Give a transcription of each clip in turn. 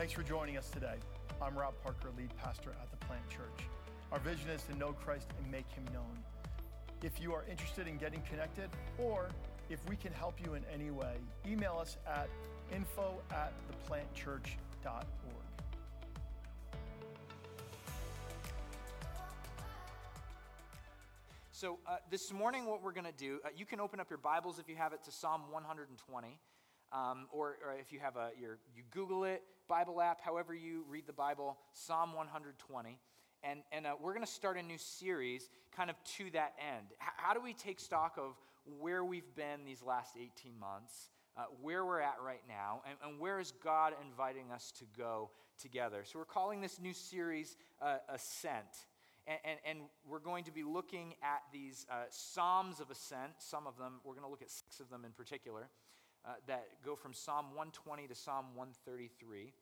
Thanks for joining us today. I'm Rob Parker, lead pastor at the Plant Church. Our vision is to know Christ and make him known. If you are interested in getting connected, or if we can help you in any way, email us at info at theplantchurch.org. So, uh, this morning, what we're going to do, uh, you can open up your Bibles if you have it to Psalm 120. Um, or, or, if you have a, your, you Google it, Bible app, however you read the Bible, Psalm 120. And, and uh, we're going to start a new series kind of to that end. H- how do we take stock of where we've been these last 18 months, uh, where we're at right now, and, and, where is God inviting us to go together? So we're calling this new series uh, Ascent. And, and, and, we're going to be looking at these uh, Psalms of Ascent, some of them, we're going to look at six of them in particular, uh, that go from Psalm 120 to Psalm 133.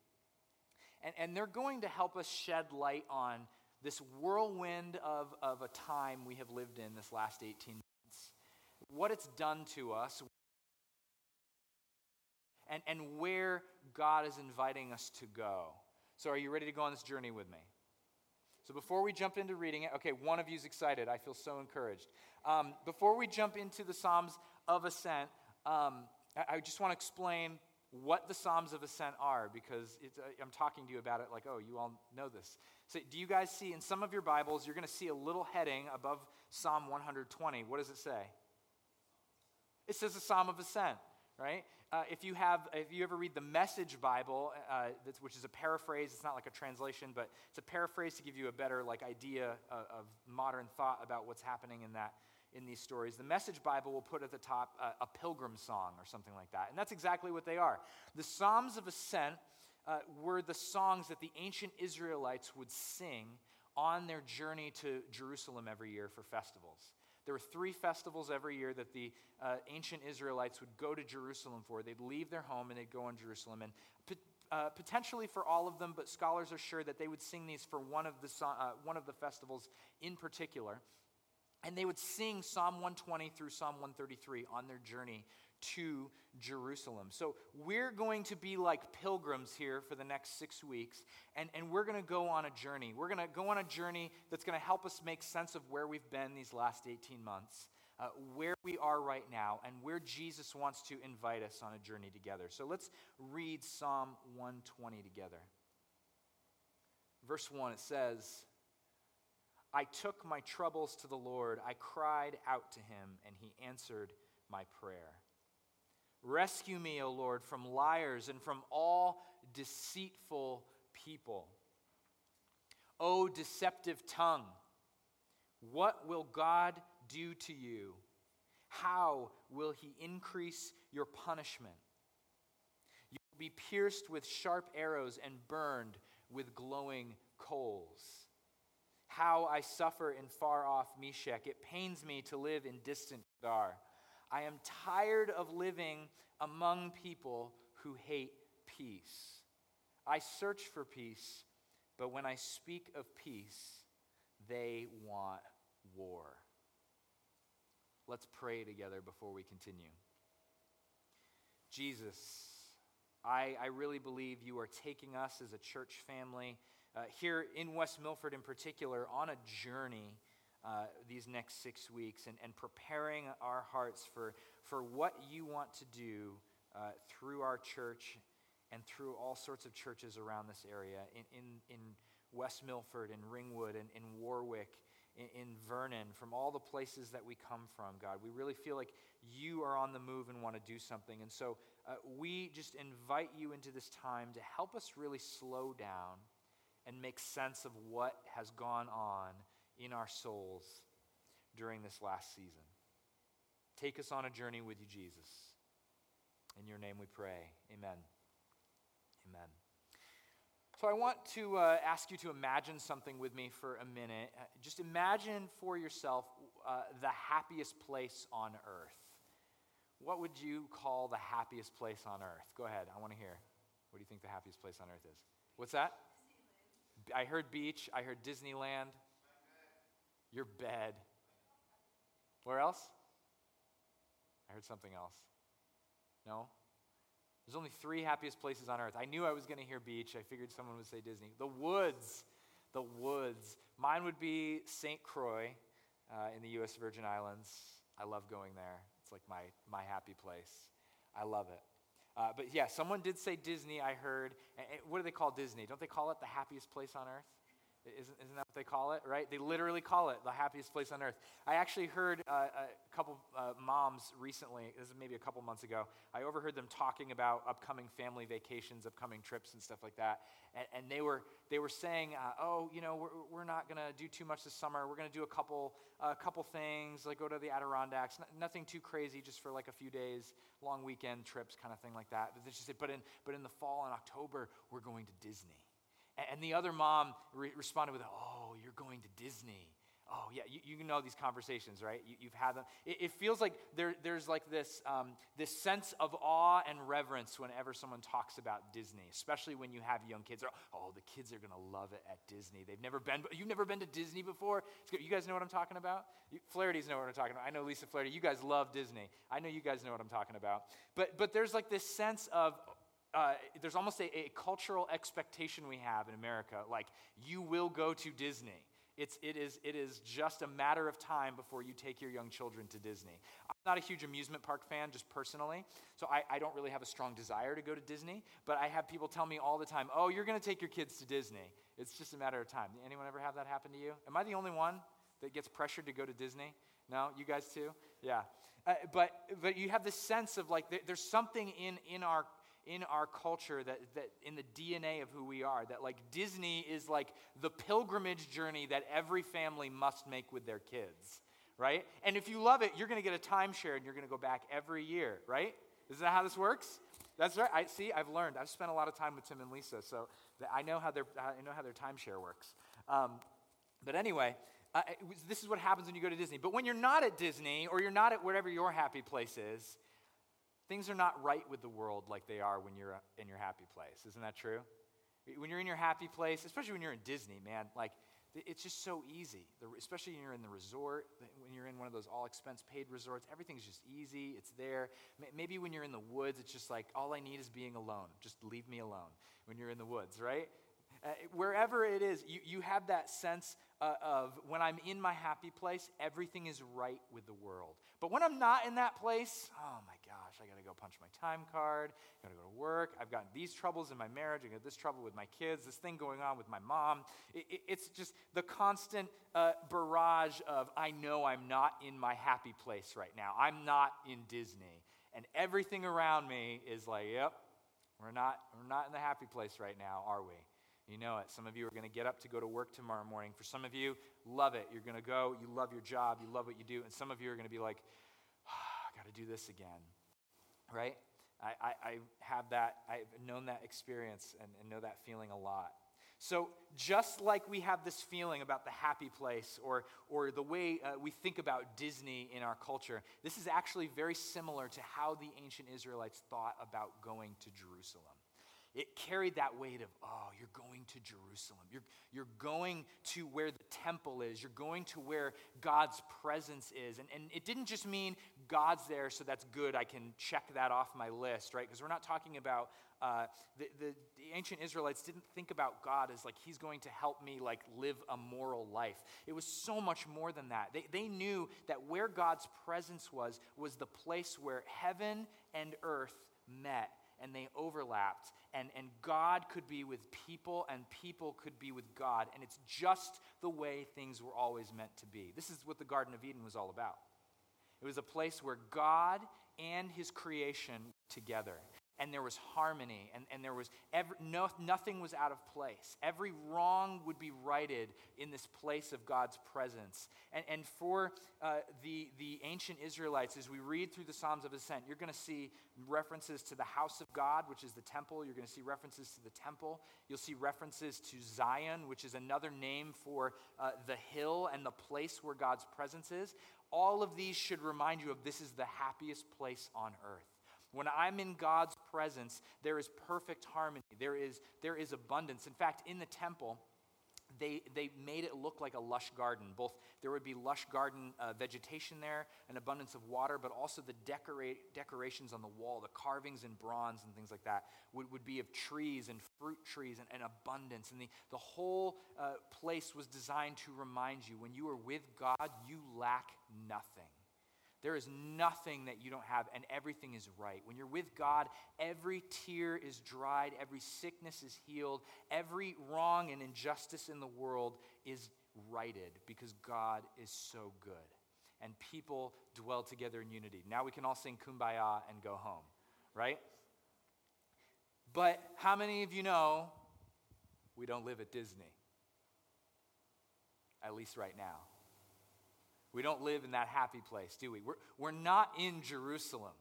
And, and they're going to help us shed light on this whirlwind of, of a time we have lived in this last 18 months, what it's done to us, and, and where God is inviting us to go. So, are you ready to go on this journey with me? So before we jump into reading it, okay, one of you's excited. I feel so encouraged. Um, before we jump into the Psalms of Ascent, um, I, just want to explain what the Psalms of Ascent are because uh, I'm talking to you about it like, oh, you all know this. So do you guys see in some of your Bibles, you're going to see a little heading above Psalm 120. What does it say? It says the Psalm of Ascent right? Uh, if you have, if you ever read the Message Bible, uh, which is a paraphrase, it's not like a translation, but it's a paraphrase to give you a better like idea of, of modern thought about what's happening in that in these stories. The Message Bible will put at the top a pilgrim song or something like that, and that's exactly what they are. The Psalms of Ascent uh, were the songs that the ancient Israelites would sing on their journey to Jerusalem every year for festivals. There were three festivals every year that the uh, ancient Israelites would go to Jerusalem for. They'd leave their home and they'd go in Jerusalem. And uh, potentially for all of them, but scholars are sure that they would sing these for one of the, uh, one of the festivals in particular. And they would sing Psalm 120 through Psalm 133 on their journey to Jerusalem. So we're going to be like pilgrims here for the next six weeks, and, and we're going to go on a journey. We're going to go on a journey that's going to help us make sense of where we've been these last 18 months, uh, where we are right now, and where Jesus wants to invite us on a journey together. So let's read Psalm 120 together. Verse 1, it says, I took my troubles to the Lord. I cried out to him, and he answered my prayer. Rescue me, O Lord, from liars and from all deceitful people. O deceptive tongue, what will God do to you? How will he increase your punishment? You will be pierced with sharp arrows and burned with glowing coals. How I suffer in far off Meshech. It pains me to live in distant Kedar. I am tired of living among people who hate peace. I search for peace, but when I speak of peace, they want war. Let's pray together before we continue. Jesus, I, I really believe you are taking us as a church family, uh, here in West Milford in particular, on a journey uh, these next six weeks and, and preparing our hearts for, for what you want to do uh, through our church and through all sorts of churches around this area in, in, in West Milford, in Ringwood, and in, Warwick, in, in Vernon, from all the places that we come from, God. We really feel like you are on the move and want to do something. And so uh, we just invite you into this time to help us really slow down and make sense of what has gone on in our souls during this last season. Take us on a journey with you, Jesus. In your name we pray. Amen. Amen. So I want to uh, ask you to imagine something with me for a minute. Uh, just imagine for yourself uh, the happiest place on earth. What would you call the happiest place on earth? Go ahead. I want to hear. What do you think the happiest place on earth is? What's that? I heard beach. I heard Disneyland. Your bed. Where else? I heard something else. No? There's only three happiest places on earth. I knew I was going to hear beach. I figured someone would say Disney. The woods. The woods. Mine would be St. Croix uh, in the U.S. Virgin Islands. I love going there. It's like my, my happy place. I love it. Uh, but yeah, someone did say Disney, I heard. What do they call Disney? Don't they call it the happiest place on earth? Isn't, isn't that what they call it, right? They literally call it the happiest place on earth. I actually heard uh, a couple uh, moms recently, this is maybe a couple months ago, I overheard them talking about upcoming family vacations, upcoming trips, and stuff like that. And, and they, were, they were saying, uh, oh, you know, we're, we're not going to do too much this summer. We're going to do a couple, a couple things, like go to the Adirondacks. N- nothing too crazy, just for like a few days, long weekend trips, kind of thing like that. But she said, but in, but in the fall and October, we're going to Disney. And the other mom re- responded with, Oh, you're going to Disney. Oh, yeah, you, you know these conversations, right? You, have had them. It, it, feels like there, there's like this, um, this sense of awe and reverence whenever someone talks about Disney, especially when you have young kids. Oh, the kids are going to love it at Disney. They've never been, you've never been to Disney before? You guys know what I'm talking about? You, Flaherty's know what I'm talking about. I know Lisa Flaherty. You guys love Disney. I know you guys know what I'm talking about. But, but there's like this sense of, uh, there's almost a, a, cultural expectation we have in America, like you will go to Disney. It's, it, is, it is just a matter of time before you take your young children to Disney. I'm not a huge amusement park fan, just personally, so I, I don't really have a strong desire to go to Disney, but I have people tell me all the time, oh, you're going to take your kids to Disney. It's just a matter of time. Anyone ever have that happen to you? Am I the only one that gets pressured to go to Disney? No, you guys too? Yeah. Uh, but, but you have this sense of like there's something in, in our in our culture, that, that in the DNA of who we are, that like Disney is like the pilgrimage journey that every family must make with their kids, right? And if you love it, you're going to get a timeshare and you're going to go back every year, right? Is that how this works? That's right. I see. I've learned. I've spent a lot of time with Tim and Lisa, so I know how their I know how their timeshare works. Um, but anyway, uh, this is what happens when you go to Disney. But when you're not at Disney or you're not at wherever your happy place is, things are not right with the world like they are when you're in your happy place. Isn't that true? When you're in your happy place, especially when you're in Disney, man, like it's just so easy. Especially when you're in the resort, when you're in one of those all expense paid resorts, everything's just easy. It's there. Maybe when you're in the woods, it's just like all I need is being alone. Just leave me alone when you're in the woods, right? Uh, wherever it is, you, you have that sense uh, of when I'm in my happy place, everything is right with the world. But when I'm not in that place, oh my gosh, I got to go punch my time card, I got to go to work, I've got these troubles in my marriage, I got this trouble with my kids, this thing going on with my mom. It, it, it's just the constant uh, barrage of, I know I'm not in my happy place right now. I'm not in Disney. And everything around me is like, yep, we're not, we're not in the happy place right now, are we? You know it. Some of you are going to get up to go to work tomorrow morning. For some of you, love it. You're going to go, you love your job, you love what you do. And some of you are going to be like, oh, I got to do this again. Right? I, I, I, have that, I've known that experience and, and know that feeling a lot. So, just like we have this feeling about the happy place or, or the way uh, we think about Disney in our culture, this is actually very similar to how the ancient Israelites thought about going to Jerusalem it carried that weight of, oh, you're going to Jerusalem. You're, you're going to where the temple is. You're going to where God's presence is. And, and it didn't just mean God's there, so that's good. I can check that off my list, right? Because we're not talking about uh, the, the, the, ancient Israelites didn't think about God as like, he's going to help me like live a moral life. It was so much more than that. They, they knew that where God's presence was, was the place where heaven and earth met and they overlapped. And, and God could be with people, and people could be with God. And it's just the way things were always meant to be. This is what the Garden of Eden was all about. It was a place where God and his creation together and there was harmony and, and there was every, no, nothing was out of place. Every wrong would be righted in this place of god's presence. And, and for uh, the, the ancient israelites as we read through the psalms of ascent you're going to see references to the house of god which is the temple. You're going to see references to the temple. You'll see references to zion which is another name for uh, the hill and the place where god's presence is. All of these should remind you of this is the happiest place on earth when I'm in God's presence, there is perfect harmony. There is, there is abundance. In fact, in the temple, they, they made it look like a lush garden. Both there would be lush garden uh, vegetation there, an abundance of water, but also the decorate, decorations on the wall, the carvings in bronze and things like that would, would be of trees and fruit trees and, and abundance. And the, the whole uh, place was designed to remind you when you are with God, you lack nothing. There is nothing that you don't have, and everything is right. When you're with God, every tear is dried, every sickness is healed, every wrong and injustice in the world is righted because God is so good. And people dwell together in unity. Now we can all sing kumbaya and go home, right? But how many of you know we don't live at Disney? At least right now. We don't live in that happy place, do we? We're, we're not in Jerusalem.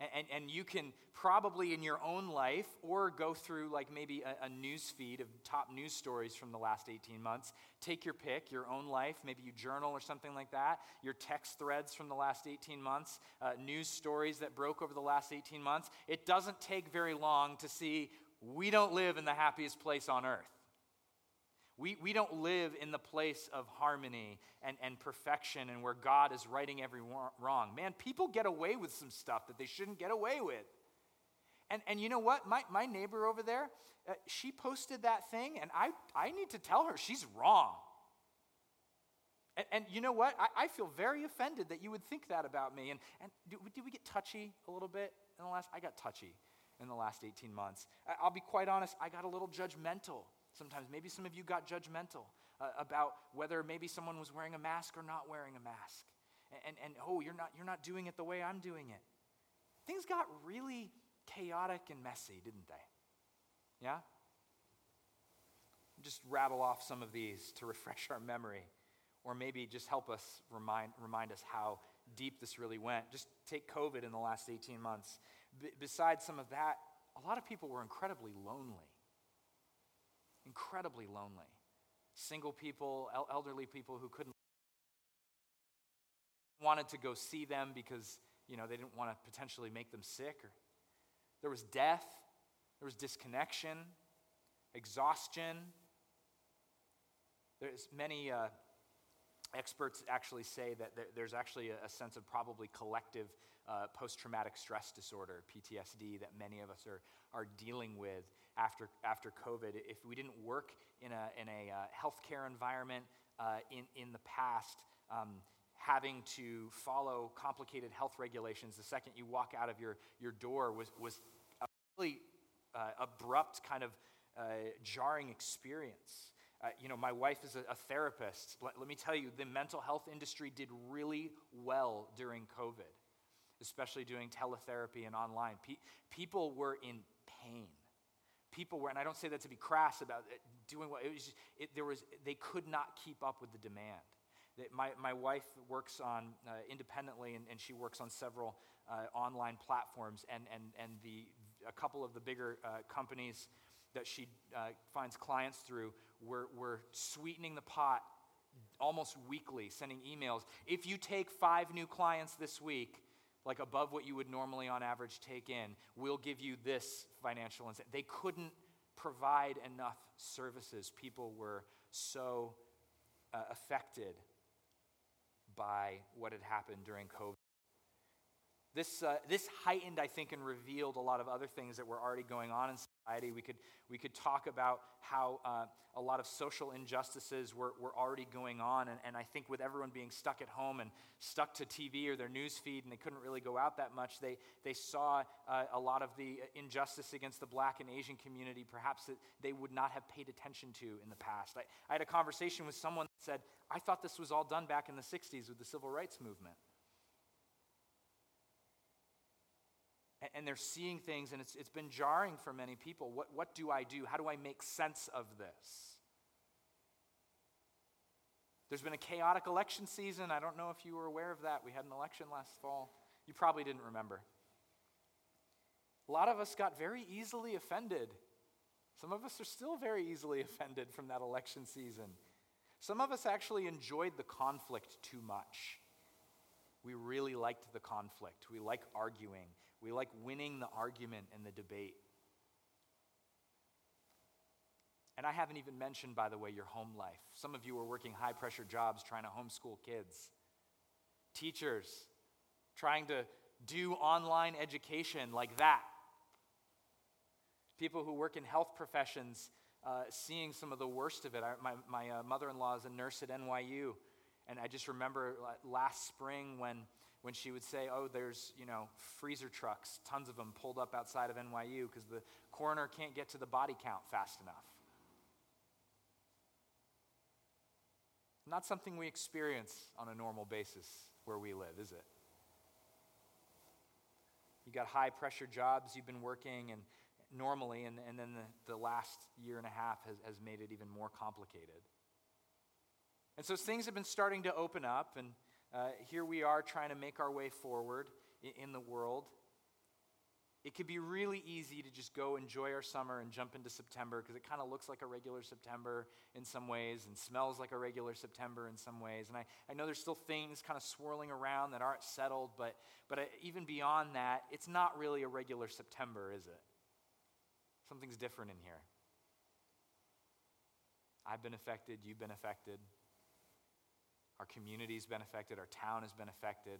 And, and, and you can probably in your own life or go through like maybe a, a news feed of top news stories from the last 18 months. Take your pick, your own life. Maybe you journal or something like that. Your text threads from the last 18 months, uh, news stories that broke over the last 18 months. It doesn't take very long to see we don't live in the happiest place on earth. We, we don't live in the place of harmony and, and perfection and where God is righting every wrong. Man, people get away with some stuff that they shouldn't get away with. And, and you know what? My, my neighbor over there, uh, she posted that thing, and I, I need to tell her she's wrong. And, and you know what? I, I, feel very offended that you would think that about me. And, and did, we get touchy a little bit in the last? I got touchy in the last 18 months. I'll be quite honest, I got a little judgmental Sometimes maybe some of you got judgmental uh, about whether maybe someone was wearing a mask or not wearing a mask. And, and, and, oh, you're not, you're not doing it the way I'm doing it. Things got really chaotic and messy, didn't they? Yeah? Just rattle off some of these to refresh our memory, or maybe just help us remind, remind us how deep this really went. Just take COVID in the last 18 months. B- besides some of that, a lot of people were incredibly lonely incredibly lonely. Single people, el- elderly people who couldn't wanted to go see them because you know they didn't want to potentially make them sick or there was death there was disconnection exhaustion there's many uh, experts actually say that there's actually a, sense of probably collective uh, post-traumatic stress disorder ptsd that many of us are, are dealing with after, after COVID. If we didn't work in a, in a uh, healthcare environment uh, in, in the past, um, having to follow complicated health regulations the second you walk out of your, your door was, was a really uh, abrupt, kind of uh, jarring experience. Uh, you know, my wife is a, a therapist. Let, let, me tell you, the mental health industry did really well during COVID, especially doing teletherapy and online. Pe- people were in pain people were, and I don't say that to be crass about it, doing what it was. Just, it, there was they could not keep up with the demand. My, my wife works on uh, independently, and, and she works on several uh, online platforms, and, and, and the, a couple of the bigger uh, companies that she uh, finds clients through were, were sweetening the pot almost weekly, sending emails. If you take five new clients this week, like above what you would normally on average take in, we'll give you this financial incentive. They couldn't provide enough services. People were so uh, affected by what had happened during COVID. This, uh, this heightened, I think, and revealed a lot of other things that were already going on in society. We could, we could talk about how uh, a lot of social injustices were, were already going on. And, and I think with everyone being stuck at home and stuck to TV or their news feed, and they couldn't really go out that much, they, they saw uh, a lot of the injustice against the black and Asian community, perhaps that they would not have paid attention to in the past. I, I had a conversation with someone that said, I thought this was all done back in the 60s with the civil rights movement. And they're seeing things, and it's, it's been jarring for many people. What, what do I do? How do I make sense of this? There's been a chaotic election season. I don't know if you were aware of that. We had an election last fall. You probably didn't remember. A lot of us got very easily offended. Some of us are still very easily offended from that election season. Some of us actually enjoyed the conflict too much. We really liked the conflict. We like arguing. We like winning the argument and the debate. And I haven't even mentioned, by the way, your home life. Some of you are working high pressure jobs trying to homeschool kids. Teachers trying to do online education like that. People who work in health professions uh, seeing some of the worst of it. I, my my uh, mother in law is a nurse at NYU, and I just remember last spring when, when she would say, Oh, there's, you know, freezer trucks, tons of them pulled up outside of NYU because the coroner can't get to the body count fast enough. Not something we experience on a normal basis where we live, is it? You got high pressure jobs you've been working and normally, and, and then the, the last year and a half has, has made it even more complicated. And so things have been starting to open up, and uh, here we are trying to make our way forward in, in the world it could be really easy to just go enjoy our summer and jump into September because it kind of looks like a regular September in some ways and smells like a regular September in some ways. And I, I know there's still things kind of swirling around that aren't settled, but, but I, even beyond that, it's not really a regular September, is it? Something's different in here. I've been affected, you've been affected, our community's been affected, our town has been affected.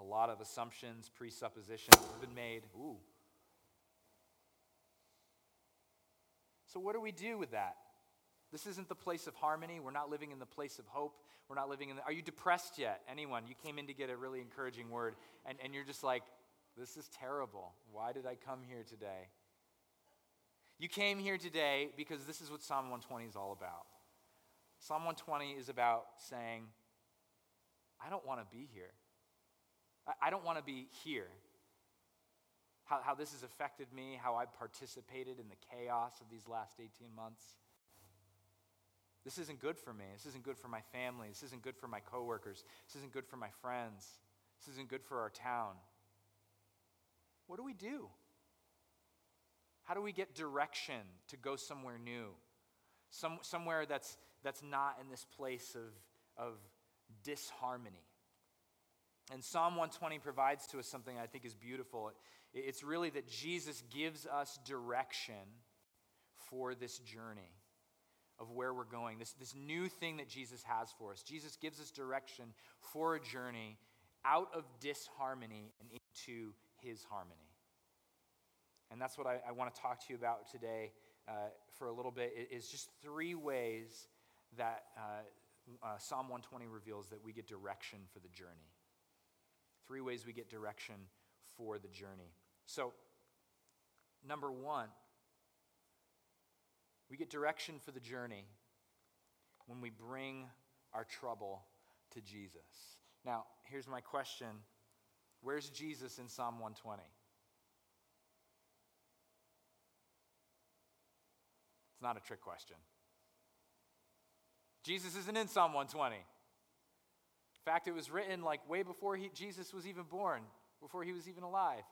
A lot of assumptions, presuppositions have been made. Ooh. So, what do we do with that? This isn't the place of harmony. We're not living in the place of hope. We're not living in the. Are you depressed yet? Anyone? You came in to get a really encouraging word, and, and you're just like, this is terrible. Why did I come here today? You came here today because this is what Psalm 120 is all about. Psalm 120 is about saying, I don't want to be here. I don't want to be here. How, how this has affected me, how I've participated in the chaos of these last 18 months. This isn't good for me. This isn't good for my family. This isn't good for my coworkers. This isn't good for my friends. This isn't good for our town. What do we do? How do we get direction to go somewhere new? Some, somewhere that's, that's not in this place of, of disharmony. And Psalm 120 provides to us something I think is beautiful. It's really that Jesus gives us direction for this journey of where we're going, this, this new thing that Jesus has for us. Jesus gives us direction for a journey out of disharmony and into his harmony. And that's what I, I want to talk to you about today uh, for a little bit, is just three ways that uh, uh, Psalm 120 reveals that we get direction for the journey. Three ways we get direction for the journey. So, number one, we get direction for the journey when we bring our trouble to Jesus. Now, here's my question Where's Jesus in Psalm 120? It's not a trick question. Jesus isn't in Psalm 120 In fact, it was written like way before he, Jesus was even born, before he was even alive.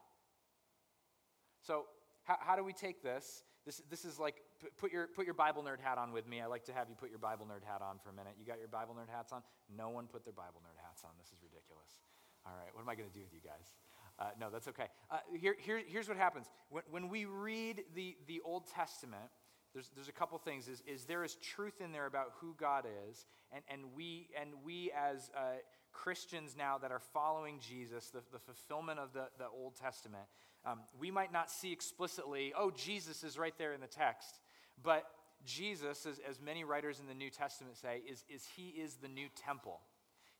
So, how, how do we take this? This, this is like, put your, put your Bible nerd hat on with me. I like to have you put your Bible nerd hat on for a minute. You got your Bible nerd hats on? No one put their Bible nerd hats on. This is ridiculous. All right, what am I going to do with you guys? Uh, no, that's okay. Uh, here, here, here's what happens. When, when we read the, the Old Testament, there's, there's a couple things. Is, is there is truth in there about who God is, and, and, we, and we as uh, Christians now that are following Jesus, the, the fulfillment of the, the Old Testament, um, we might not see explicitly, oh, Jesus is right there in the text, but Jesus, as, as many writers in the New Testament say, is, is he is the new temple.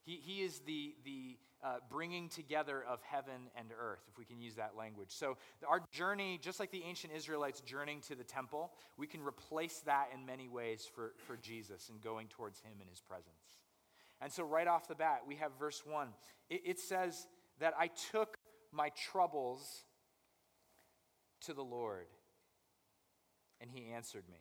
He, he is the, the uh, bringing together of heaven and earth, if we can use that language. So, our journey, just like the ancient Israelites journeying to the temple, we can replace that in many ways for, for Jesus and going towards him in his presence. And so, right off the bat, we have verse 1. It, it says that I took my troubles to the Lord, and he answered me.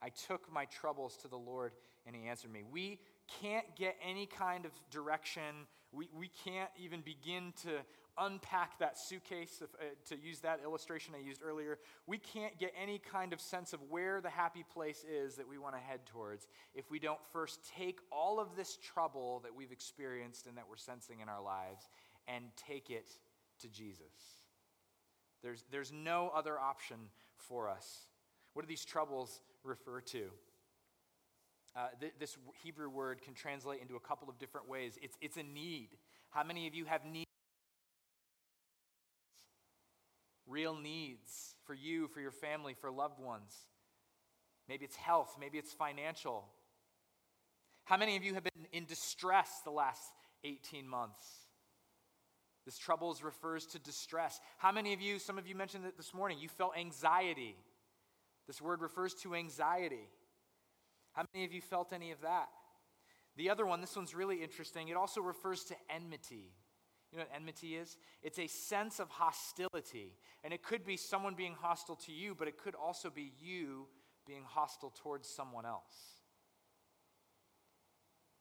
I took my troubles to the Lord, and he answered me. We can't get any kind of direction. We, we can't even begin to unpack that suitcase, if, uh, to use that illustration I used earlier. We can't get any kind of sense of where the happy place is that we want to head towards if we don't first take all of this trouble that we've experienced and that we're sensing in our lives and take it to Jesus. There's, there's no other option for us. What do these troubles refer to? Uh, th- this Hebrew word can translate into a couple of different ways. It's, it's a need. How many of you have needs? Real needs for you, for your family, for loved ones. Maybe it's health, maybe it's financial. How many of you have been in distress the last 18 months? This troubles refers to distress. How many of you, some of you mentioned it this morning, you felt anxiety? This word refers to anxiety. How many of you felt any of that? The other one, this one's really interesting. It also refers to enmity. You know what enmity is? It's a sense of hostility. And it could be someone being hostile to you, but it could also be you being hostile towards someone else.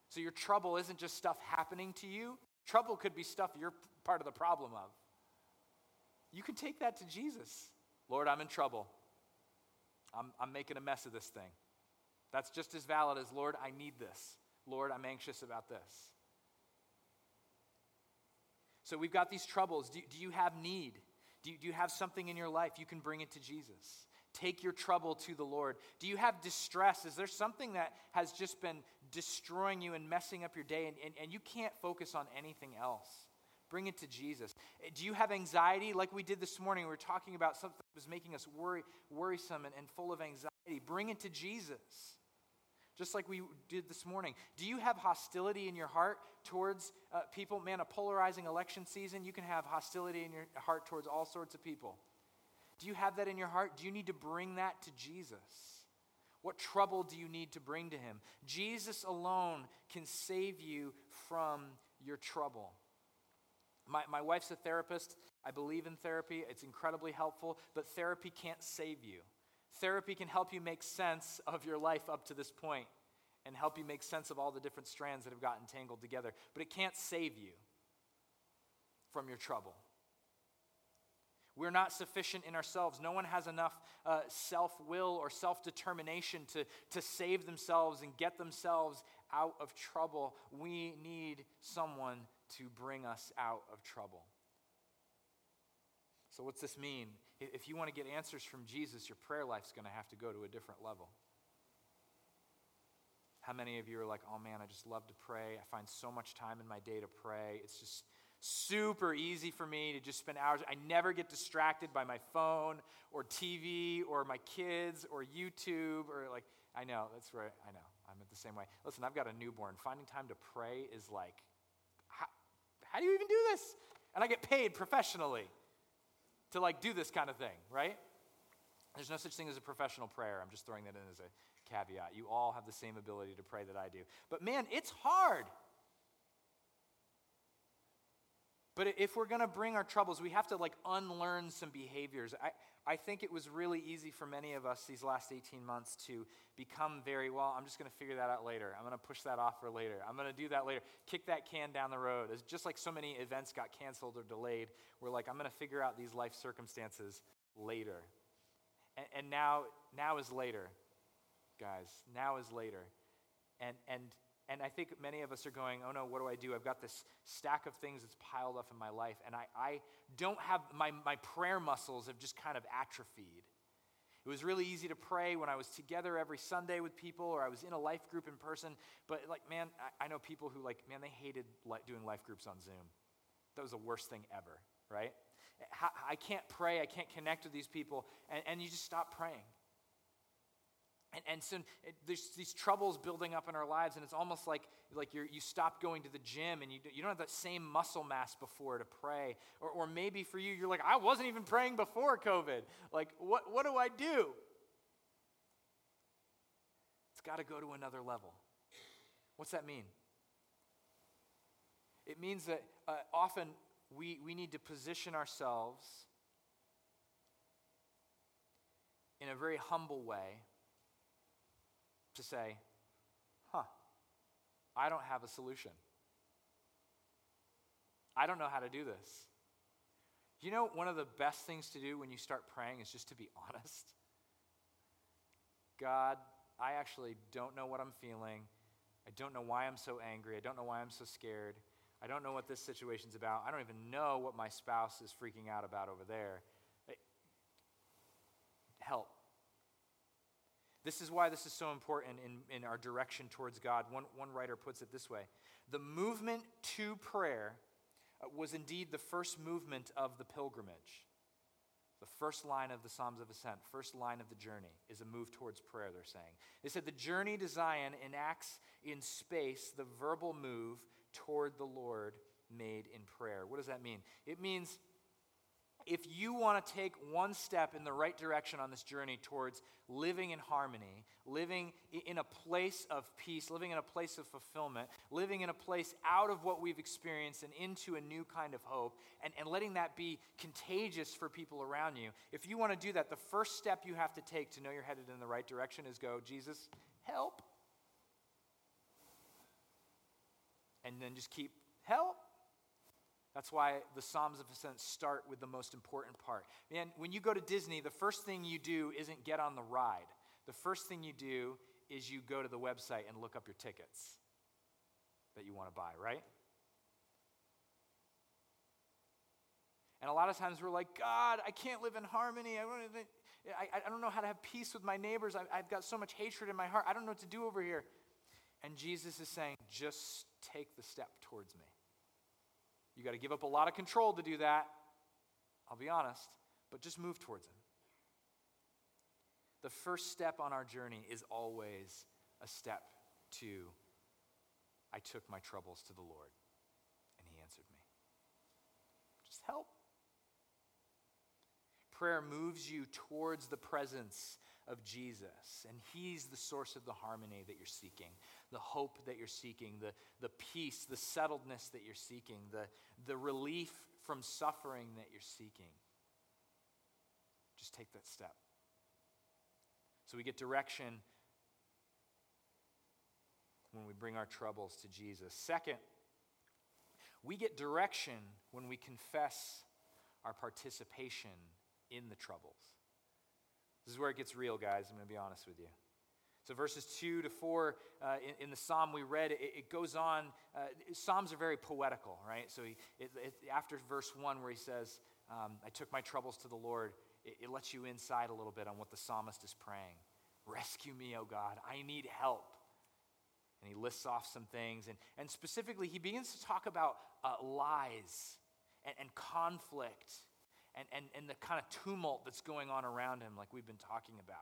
So your trouble isn't just stuff happening to you, trouble could be stuff you're part of the problem of. You can take that to Jesus. Lord, I'm in trouble. I'm, I'm making a mess of this thing. That's just as valid as, Lord, I need this. Lord, I'm anxious about this. So we've got these troubles. Do, do you have need? Do you, do you have something in your life? You can bring it to Jesus. Take your trouble to the Lord. Do you have distress? Is there something that has just been destroying you and messing up your day and, and, and you can't focus on anything else? Bring it to Jesus. Do you have anxiety like we did this morning? We were talking about something that was making us worry, worrisome and, and full of anxiety. Bring it to Jesus just like we did this morning. Do you have hostility in your heart towards uh, people? Man, a polarizing election season, you can have hostility in your heart towards all sorts of people. Do you have that in your heart? Do you need to bring that to Jesus? What trouble do you need to bring to him? Jesus alone can save you from your trouble. My, my wife's a therapist. I believe in therapy. It's incredibly helpful, but therapy can't save you. Therapy can help you make sense of your life up to this point and help you make sense of all the different strands that have gotten tangled together, but it can't save you from your trouble. We're not sufficient in ourselves. No one has enough uh, self will or self determination to, to save themselves and get themselves out of trouble. We need someone to bring us out of trouble. So, what's this mean? If you want to get answers from Jesus, your prayer life's going to have to go to a different level. How many of you are like, oh man, I just love to pray. I find so much time in my day to pray. It's just super easy for me to just spend hours. I never get distracted by my phone or TV or my kids or YouTube or like, I know, that's right. I know. I'm the same way. Listen, I've got a newborn. Finding time to pray is like, how, how do you even do this? And I get paid professionally to like do this kind of thing, right? There's no such thing as a professional prayer. I'm just throwing that in as a caveat. You all have the same ability to pray that I do. But man, it's hard. But if we're going to bring our troubles, we have to like unlearn some behaviors. I, I think it was really easy for many of us these last 18 months to become very, well, I'm just going to figure that out later. I'm going to push that off for later. I'm going to do that later. Kick that can down the road. It's just like so many events got canceled or delayed. We're like, I'm going to figure out these life circumstances later. And, and now, now is later, guys. Now is later. And, and and I think many of us are going, oh no, what do I do? I've got this stack of things that's piled up in my life, and I, I don't have, my, my prayer muscles have just kind of atrophied. It was really easy to pray when I was together every Sunday with people or I was in a life group in person. But, like, man, I, I know people who, like, man, they hated doing life groups on Zoom. That was the worst thing ever, right? I can't pray, I can't connect with these people, and, and you just stop praying. And, and so there's these troubles building up in our lives, and it's almost like, like you you stop going to the gym and you, you don't have that same muscle mass before to pray. Or, or maybe for you, you're like, I wasn't even praying before COVID. Like, what, what do I do? It's got to go to another level. What's that mean? It means that uh, often we, we need to position ourselves in a very humble way to say, huh, I don't have a solution. I don't know how to do this. You know, one of the best things to do when you start praying is just to be honest. God, I actually don't know what I'm feeling. I don't know why I'm so angry. I don't know why I'm so scared. I don't know what this situation's about. I don't even know what my spouse is freaking out about over there. help. This is why this is so important in, in our direction towards God. One, one writer puts it this way The movement to prayer uh, was indeed the first movement of the pilgrimage. The first line of the Psalms of Ascent, first line of the journey, is a move towards prayer, they're saying. They said the journey to Zion enacts in space the verbal move toward the Lord made in prayer. What does that mean? It means if you want to take one step in the right direction on this journey towards living in harmony, living in a place of peace, living in a place of fulfillment, living in a place out of what we've experienced and into a new kind of hope, and, and letting that be contagious for people around you, if you want to do that, the first step you have to take to know you're headed in the right direction is go, Jesus, help. And then just keep, help that's why the Psalms of Ascent start with the most important part. Man, when you go to Disney, the first thing you do isn't get on the ride. The first thing you do is you go to the website and look up your tickets that you want to buy, right? And a lot of times we're like, God, I can't live in harmony. I, don't, even, I, I don't know how to have peace with my neighbors. I, I've got so much hatred in my heart. I don't know what to do over here. And Jesus is saying, just take the step towards me. You got to give up a lot of control to do that. I'll be honest, but just move towards Him. The first step on our journey is always a step to I took my troubles to the Lord, and He answered me. Just help. Prayer moves you towards the presence of Jesus. And He's the source of the harmony that you're seeking, the hope that you're seeking, the, the peace, the settledness that you're seeking, the, the relief from suffering that you're seeking. Just take that step. So we get direction when we bring our troubles to Jesus. Second, we get direction when we confess our participation in the troubles. This is where it gets real, guys. I'm going to be honest with you. So, verses 2 to 4 uh, in, in, the psalm we read, it, it goes on. Uh, psalms are very poetical, right? So, he, it, it, after verse 1, where he says, um, I took my troubles to the Lord, it, lets you inside a little bit on what the psalmist is praying. Rescue me, O God. I need help. And he lists off some things. And, and specifically, he begins to talk about uh, lies and, and conflict and, and, and the kind of tumult that's going on around him, like we've been talking about.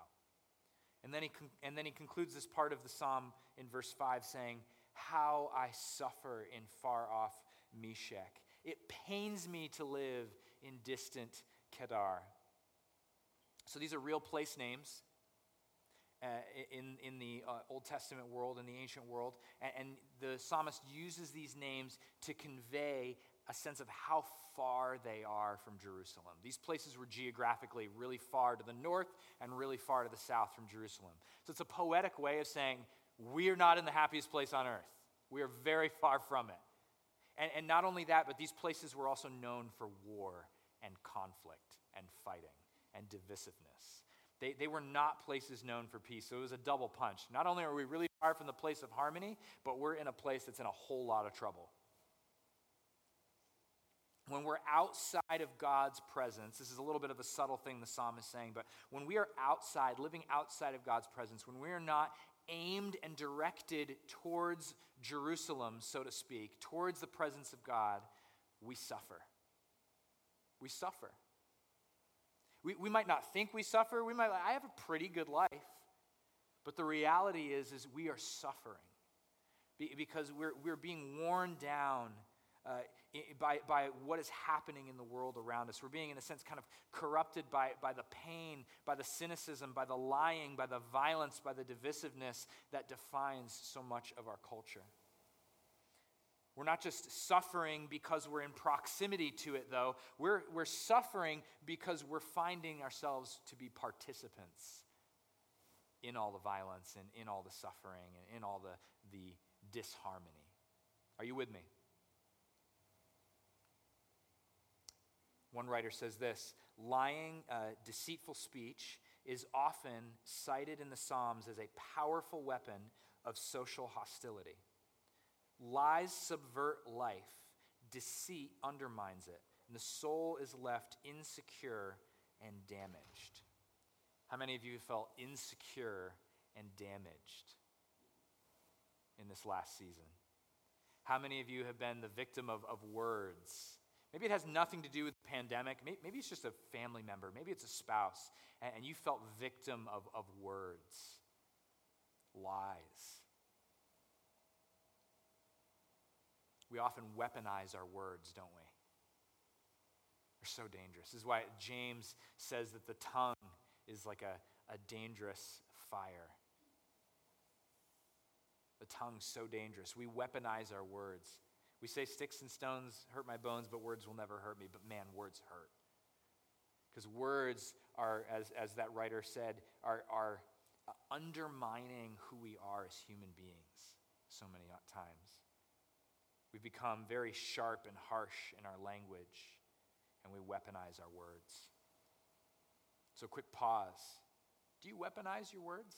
And then, he con- and then he concludes this part of the psalm in verse 5 saying, How I suffer in far off Meshech. It pains me to live in distant Kedar. So these are real place names. Uh, in, in the uh, Old Testament world, in the ancient world. And, and, the psalmist uses these names to convey a sense of how far they are from Jerusalem. These places were geographically really far to the north and really far to the south from Jerusalem. So it's a poetic way of saying, we're not in the happiest place on earth. We are very far from it. And, and not only that, but these places were also known for war and conflict and fighting and divisiveness. They, they were not places known for peace. So it was a double punch. Not only are we really far from the place of harmony, but we're in a place that's in a whole lot of trouble when we're outside of God's presence, this is a little bit of a subtle thing the psalm is saying, but when we are outside, living outside of God's presence, when we are not aimed and directed towards Jerusalem, so to speak, towards the presence of God, we suffer. We suffer. We, we might not think we suffer. We might, I have a pretty good life. But the reality is, is we are suffering because we're, we're being worn down uh, by, by what is happening in the world around us. We're being, in a sense, kind of corrupted by, by the pain, by the cynicism, by the lying, by the violence, by the divisiveness that defines so much of our culture. We're not just suffering because we're in proximity to it, though. We're, we're suffering because we're finding ourselves to be participants in all the violence and in all the suffering and in all the, the disharmony. Are you with me? One writer says this lying, uh, deceitful speech is often cited in the Psalms as a powerful weapon of social hostility. Lies subvert life, deceit undermines it, and the soul is left insecure and damaged. How many of you felt insecure and damaged in this last season? How many of you have been the victim of, of words? Maybe it has nothing to do with the pandemic. Maybe, it's just a family member. Maybe it's a spouse. And, you felt victim of, of words, lies. We often weaponize our words, don't we? They're so dangerous. This is why James says that the tongue is like a, a dangerous fire. The tongue's so dangerous. We weaponize our words. We say sticks and stones hurt my bones, but words will never hurt me. But man, words hurt. Because words are, as, as that writer said, are, are undermining who we are as human beings so many times. We become very sharp and harsh in our language, and we weaponize our words. So, quick pause. Do you weaponize your words?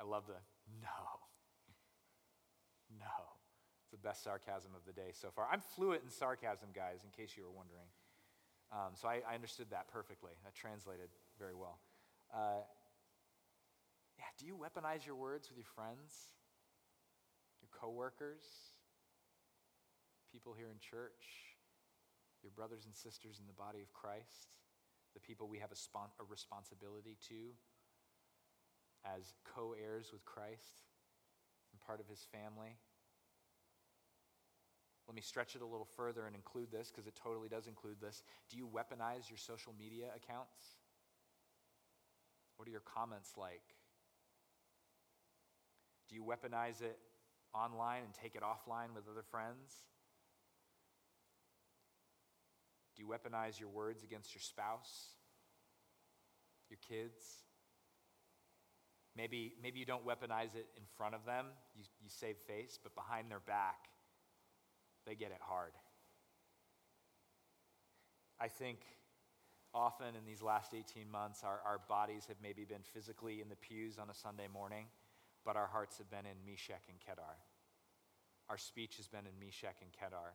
I love the no. No. It's the best sarcasm of the day so far. I'm fluent in sarcasm, guys, in case you were wondering. Um, so I, I, understood that perfectly. That translated very well. Uh, yeah, do you weaponize your words with your friends, your coworkers, people here in church, your brothers and sisters in the body of Christ, the people we have a, spon- a responsibility to as co heirs with Christ and part of his family. Let me stretch it a little further and include this because it totally does include this. Do you weaponize your social media accounts? What are your comments like? Do you weaponize it online and take it offline with other friends? Do you weaponize your words against your spouse, your kids? Maybe, maybe you don't weaponize it in front of them, you, you save face, but behind their back, they get it hard. I think often in these last 18 months, our, our bodies have maybe been physically in the pews on a Sunday morning, but our hearts have been in Meshech and Kedar. Our speech has been in Meshech and Kedar.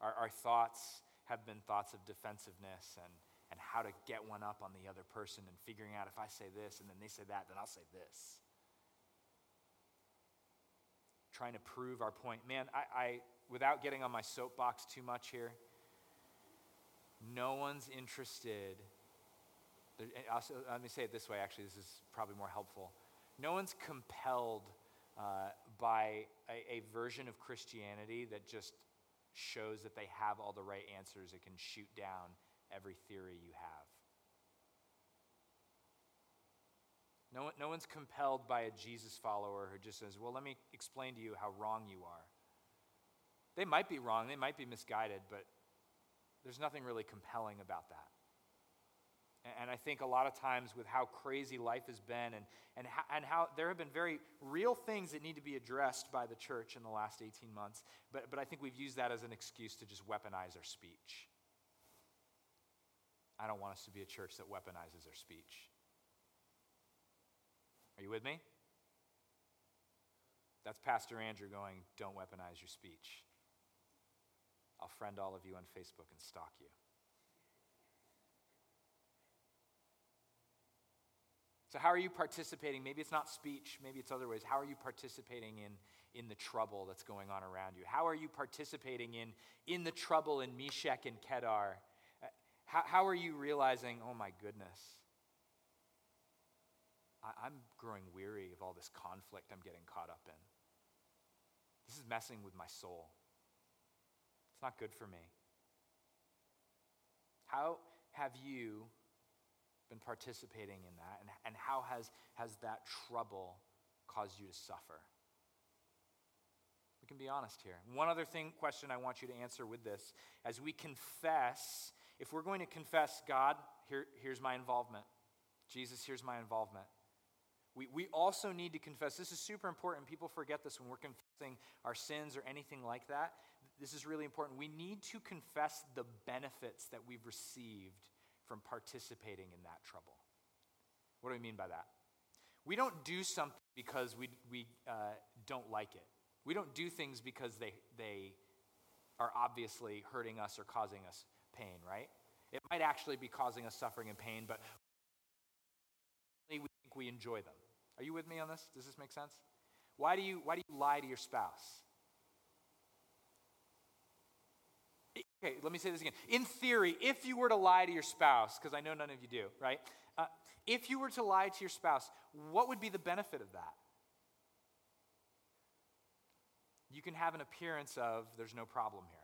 Our, our thoughts have been thoughts of defensiveness and and how to get one up on the other person and figuring out if I say this and then they say that, then I'll say this. Trying to prove our point. Man, I, I without getting on my soapbox too much here, no one's interested. Also, eh, let me say it this way, actually, this is probably more helpful. No one's compelled uh, by a, a version of Christianity that just shows that they have all the right answers, it can shoot down every theory you have. No, no one's compelled by a Jesus follower who just says, Well, let me explain to you how wrong you are. They might be wrong, they might be misguided, but there's nothing really compelling about that. And I think a lot of times, with how crazy life has been, and, and, how, and how there have been very real things that need to be addressed by the church in the last 18 months, but, but I think we've used that as an excuse to just weaponize our speech. I don't want us to be a church that weaponizes our speech. Are you with me? That's Pastor Andrew going, don't weaponize your speech. I'll friend all of you on Facebook and stalk you. So, how are you participating? Maybe it's not speech, maybe it's other ways. How are you participating in, in the trouble that's going on around you? How are you participating in, in the trouble in Meshech and Kedar? Uh, how, how are you realizing, oh my goodness, I, I'm growing weary of all this conflict I'm getting caught up in? This is messing with my soul. It's not good for me. How have you been participating in that? And, and how has, has that trouble caused you to suffer? We can be honest here. One other thing, question I want you to answer with this as we confess if we're going to confess, God, here, here's my involvement. Jesus, here's my involvement. We, we also need to confess. This is super important. People forget this when we're confessing our sins or anything like that. This is really important. We need to confess the benefits that we've received from participating in that trouble. What do we mean by that? We don't do something because we, we uh, don't like it. We don't do things because they, they are obviously hurting us or causing us pain, right? It might actually be causing us suffering and pain, but we think we enjoy them. Are you with me on this? Does this make sense? Why do you, why do you lie to your spouse? Okay, let me say this again. In theory, if you were to lie to your spouse, because I know none of you do, right? Uh, if you were to lie to your spouse, what would be the benefit of that? You can have an appearance of there's no problem here.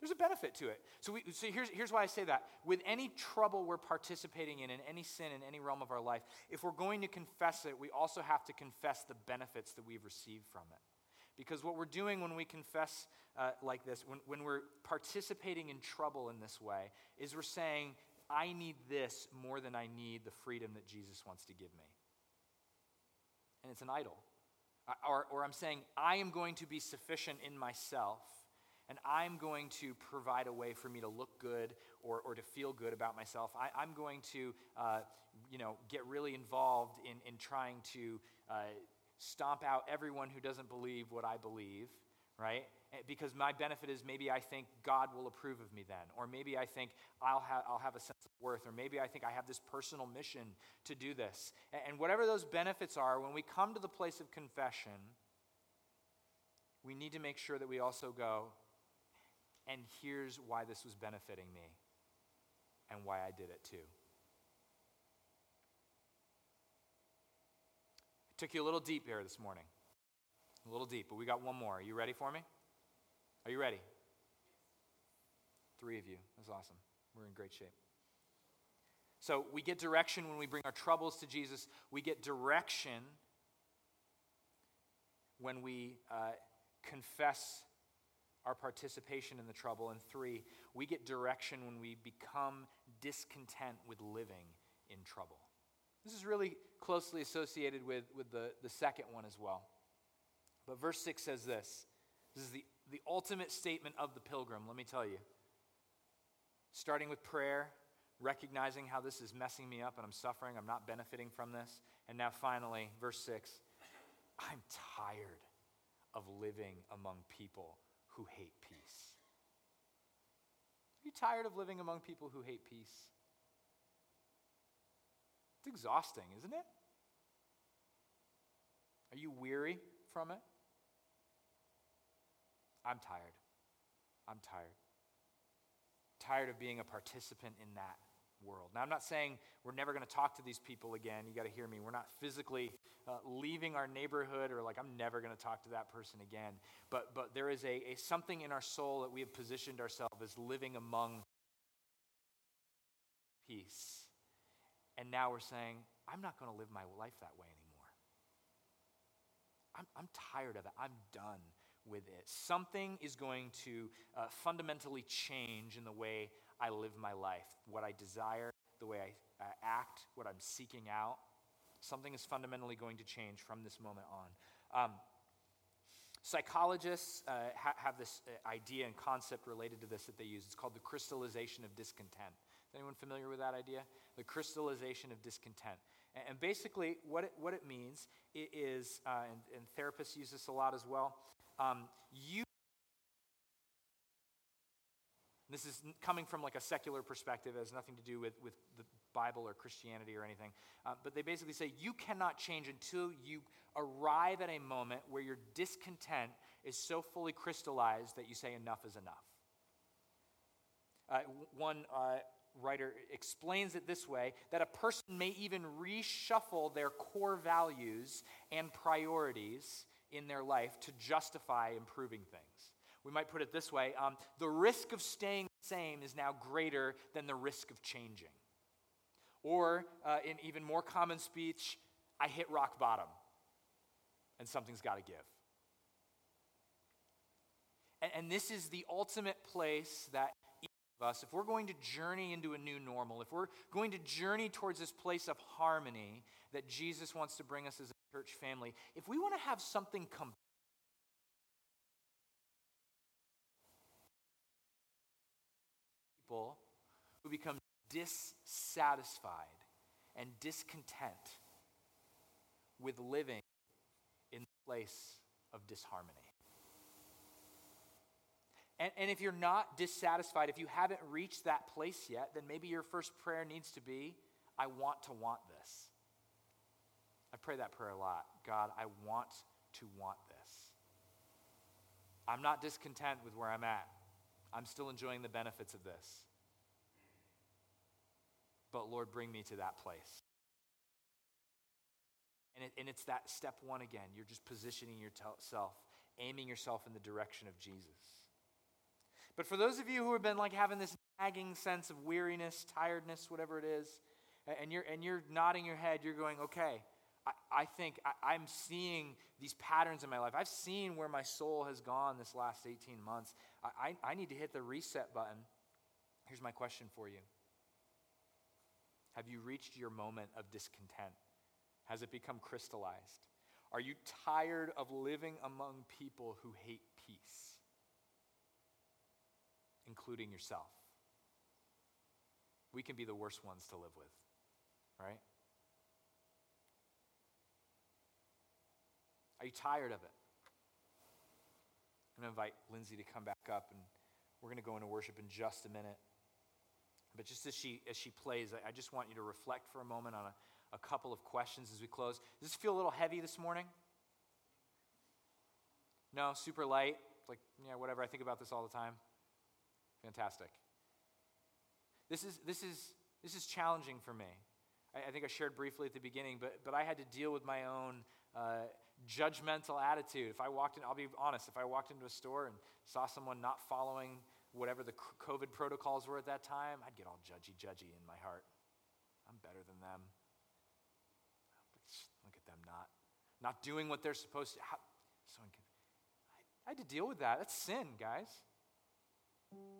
There's a benefit to it. So, we, so here's, here's why I say that. With any trouble we're participating in, in any sin, in any realm of our life, if we're going to confess it, we also have to confess the benefits that we've received from it. Because what we're doing when we confess uh, like this, when, when we're participating in trouble in this way, is we're saying, I need this more than I need the freedom that Jesus wants to give me. And it's an idol. Or, or I'm saying, I am going to be sufficient in myself, and I'm going to provide a way for me to look good or, or to feel good about myself. I, am going to, uh, you know, get really involved in, in trying to uh, stomp out everyone who doesn't believe what I believe, right? Eh, because my benefit is maybe I think God will approve of me then, or maybe I think I'll have, I'll have a sense of worth, or maybe I think I have this personal mission to do this. And whatever those benefits are, when we come to the place of confession, we need to make sure that we also go, and here's why this was benefiting me and why I did it too. Took you a little deep here this morning. A little deep, but we got one more. Are you ready for me? Are you ready? Three of you. That's awesome. We're in great shape. So we get direction when we bring our troubles to Jesus. We get direction when we uh, confess our participation in the trouble. And three, we get direction when we become discontent with living in trouble. This is really closely associated with, with the, the second one as well. But verse 6 says this this is the, the ultimate statement of the pilgrim, let me tell you. Starting with prayer, recognizing how this is messing me up and I'm suffering, I'm not benefiting from this. And now finally, verse 6 I'm tired of living among people who hate peace. Are you tired of living among people who hate peace? It's exhausting, isn't it? Are you weary from it? I'm tired. I'm tired. Tired of being a participant in that world. Now, I'm not saying we're never going to talk to these people again. You got to hear me. We're not physically uh, leaving our neighborhood or like, I'm never going to talk to that person again. But, but there is a, a something in our soul that we have positioned ourselves as living among peace and now we're saying, I'm not going to live my life that way anymore. I'm, I'm tired of it. I'm done with it. Something is going to uh, fundamentally change in the way I live my life, what I desire, the way I uh, act, what I'm seeking out. Something is fundamentally going to change from this moment on. Um, psychologists uh, ha- have this uh, idea and concept related to this that they use. It's called the crystallization of discontent. Is anyone familiar with that idea? The crystallization of discontent. And basically, what it, what it means is, uh, and, and, therapists use this a lot as well, um, you. This is coming from like a secular perspective, it has nothing to do with, with the Bible or Christianity or anything. Uh, but they basically say you cannot change until you arrive at a moment where your discontent is so fully crystallized that you say enough is enough. Uh, one uh, writer explains it this way that a person may even reshuffle their core values and priorities in their life to justify improving things. We might put it this way um, the risk of staying the same is now greater than the risk of changing. Or, uh, in even more common speech, I hit rock bottom and something's got to give. And, and this is the ultimate place that us, if we're going to journey into a new normal, if we're going to journey towards this place of harmony that Jesus wants to bring us as a church family, if we want to have something come people who become dissatisfied and discontent with living in the place of disharmony. And, and if you're not dissatisfied, if you haven't reached that place yet, then maybe your first prayer needs to be I want to want this. I pray that prayer a lot. God, I want to want this. I'm not discontent with where I'm at. I'm still enjoying the benefits of this. But Lord, bring me to that place. And, it, and it's that step one again. You're just positioning yourself, aiming yourself in the direction of Jesus. But for those of you who have been like having this nagging sense of weariness, tiredness, whatever it is, and you're, and you're nodding your head, you're going, okay, I, I think I, I'm seeing these patterns in my life. I've seen where my soul has gone this last 18 months. I, I, I need to hit the reset button. Here's my question for you Have you reached your moment of discontent? Has it become crystallized? Are you tired of living among people who hate peace, including yourself? We can be the worst ones to live with, right? Are you tired of it? I'm going to invite Lindsay to come back up, and we're going to go into worship in just a minute. But just as she, as she plays, I, just want you to reflect for a moment on a, a couple of questions as we close. Does this feel a little heavy this morning? No, super light. Like, yeah, whatever. I think about this all the time. Fantastic. This is, this is, this is challenging for me. I, I think I shared briefly at the beginning, but, but I had to deal with my own uh, judgmental attitude. If I walked in, I'll be honest, if I walked into a store and saw someone not following whatever the COVID protocols were at that time, I'd get all judgy, judgy in my heart. I'm better than them Look at them not, not doing what they're supposed to. How, so I, I had to deal with that. That's sin, guys.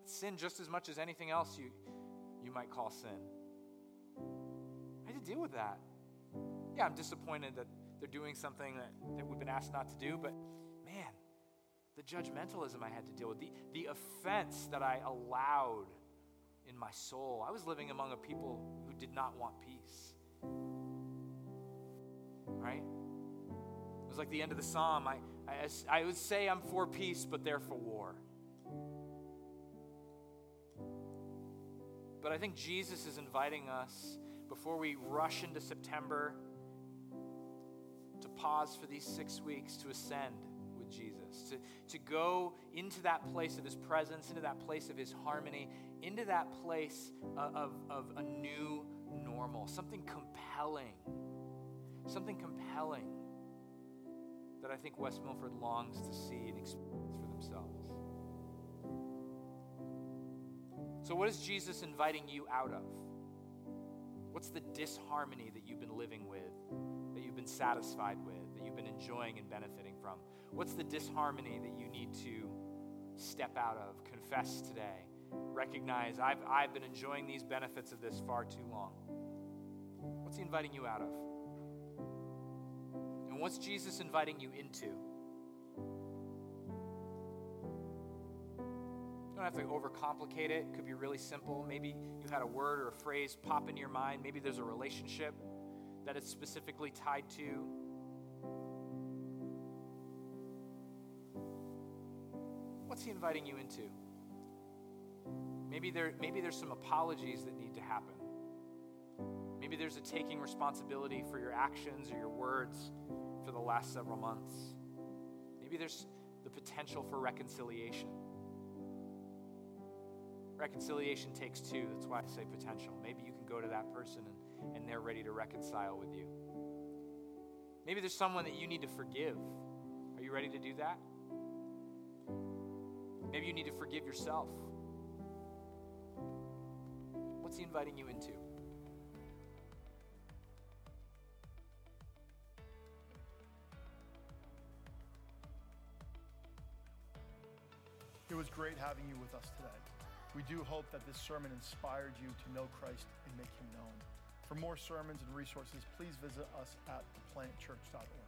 Sin just as much as anything else you, you might call sin. I had to deal with that. Yeah, I'm disappointed that they're doing something that, that we've been asked not to do, but man, the judgmentalism I had to deal with, the, the offense that I allowed in my soul. I was living among a people who did not want peace right? It was like the end of the psalm. I, I, I would say I'm for peace, but they're for war. But I think Jesus is inviting us before we rush into September to pause for these six weeks to ascend with Jesus, to, to go into that place of his presence, into that place of his harmony, into that place of, of, of a new normal, something compelling something compelling that I think West Milford longs to see and experience for themselves. So, what is Jesus inviting you out of? What's the disharmony that you've been living with, that you've been satisfied with, that you've been enjoying and benefiting from? What's the disharmony that you need to step out of, confess today, recognize I've, I've been enjoying these benefits of this far too long? What's he inviting you out of? And what's Jesus inviting you into? Don't have to overcomplicate it. It could be really simple. Maybe you had a word or a phrase pop into your mind. Maybe there's a relationship that it's specifically tied to. What's he inviting you into? Maybe, there, maybe there's some apologies that need to happen. Maybe there's a taking responsibility for your actions or your words for the last several months. Maybe there's the potential for reconciliation. Reconciliation takes two. That's why I say potential. Maybe you can go to that person and, and they're ready to reconcile with you. Maybe there's someone that you need to forgive. Are you ready to do that? Maybe you need to forgive yourself. What's he inviting you into? It was great having you with us today. We do hope that this sermon inspired you to know Christ and make him known. For more sermons and resources, please visit us at theplantchurch.org.